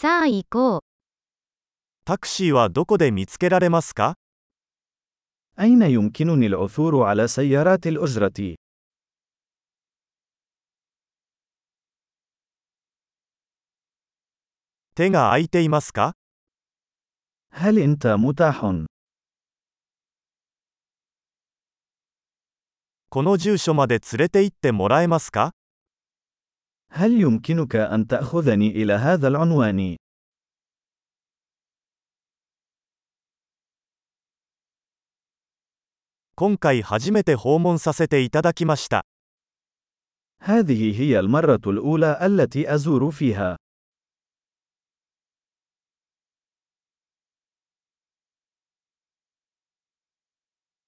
さあ行こう。タクシーはどこで見つけられますか أين يمكنني العثور على سيارات الأجرة؟ 手が空いていますか هل أنت متاح؟ この住所まで連れて行ってもらえますか هل يمكنك أن تأخذني إلى هذا العنوان؟ 今回初めて訪問させていただきました。 هذه هي المرة الأولى التي أزور فيها.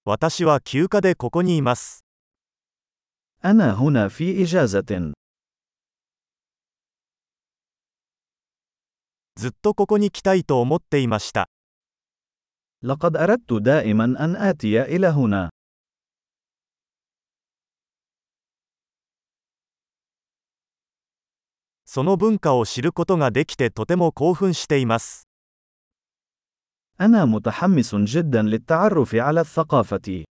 私は休暇でここにいます。 أنا هنا في إجازة. ずっとここに来たいと思っていました。 لقد أردت دائما أن آتي إلى هنا. その文化を知ることができてとても興奮しています。 أنا متحمس جدا للتعرف على الثقافة.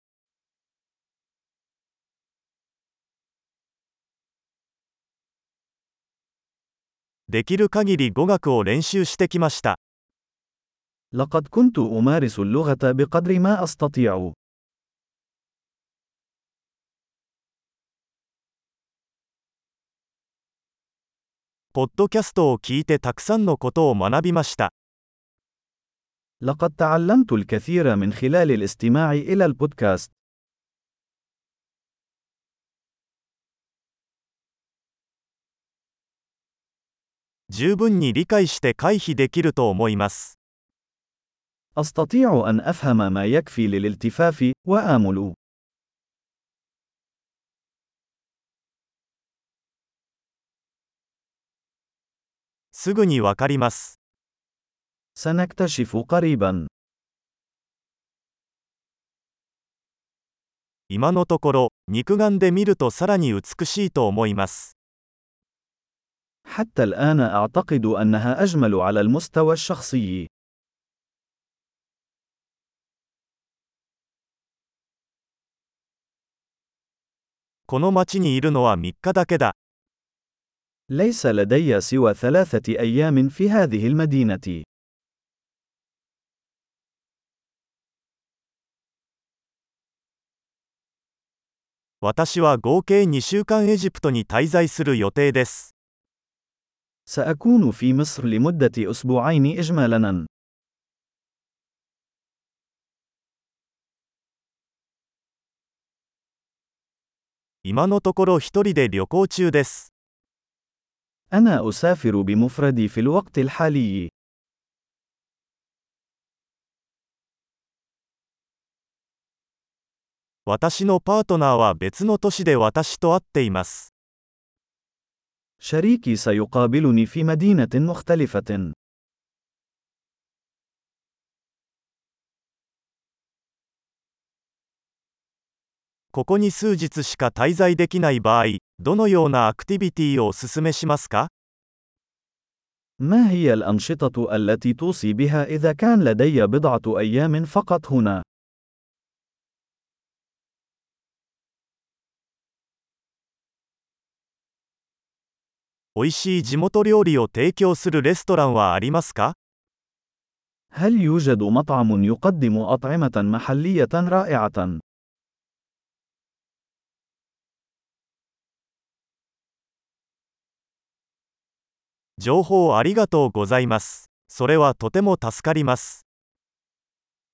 できる限り語学を練習してきました。 لقد كنت أمارس اللغة بقدر ما أستطيع. ポッドキャストを聞いてたくさんのことを学びました。 لقد تعلمت الكثير من خلال الاستماع إلى البودكاست. 十分に理解して回避できると思います。 أستطيع أن أفهم ما يكفي للالتفاف، وآمل. すぐにわかります。 سنكتشف قريبا. 今のところ、肉眼で見るとさらに美しいと思います。 حتى الآن أعتقد أنها أجمل على المستوى الشخصي. この町にいるのは3日だけだ。 ليس لدي سوى ثلاثة أيام في هذه المدينة. 私は合計2週間エジプトに滞在する予定です。 سأكون في مصر لمدة أسبوعين إجمالاً. 今のところ一人で旅行中です。 أنا أسافر بمفردي في الوقت الحالي. 私のパートナーは別の都市で私と会っています。 شريكي سيقابلني في مدينة مختلفة. ما هي الأنشطة التي توصي بها إذا كان لدي بضعة أيام فقط هنا؟ 美味しい地元料理を提供するレストランはありますか هل يوجد مطعم يقدم أطعمة محلية رائعة؟ 情報ありがとうございます。それはとても助かります。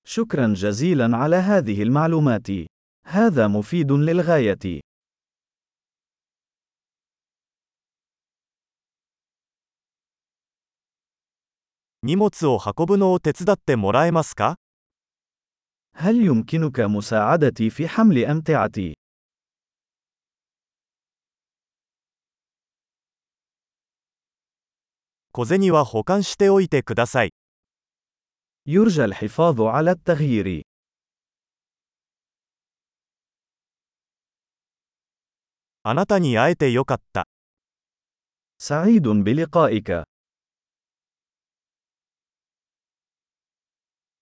شكرا جزيلا على هذه المعلومات. هذا مفيد للغاية. 荷物を運ぶのを手伝ってもらえますか هل يمكنك مساعدتي في حمل أمتعتي؟ 小銭は保管しておいてください。 يرجى الحفاظ على التغيير. あなたに会えてよかった。 سعيد بلقائك.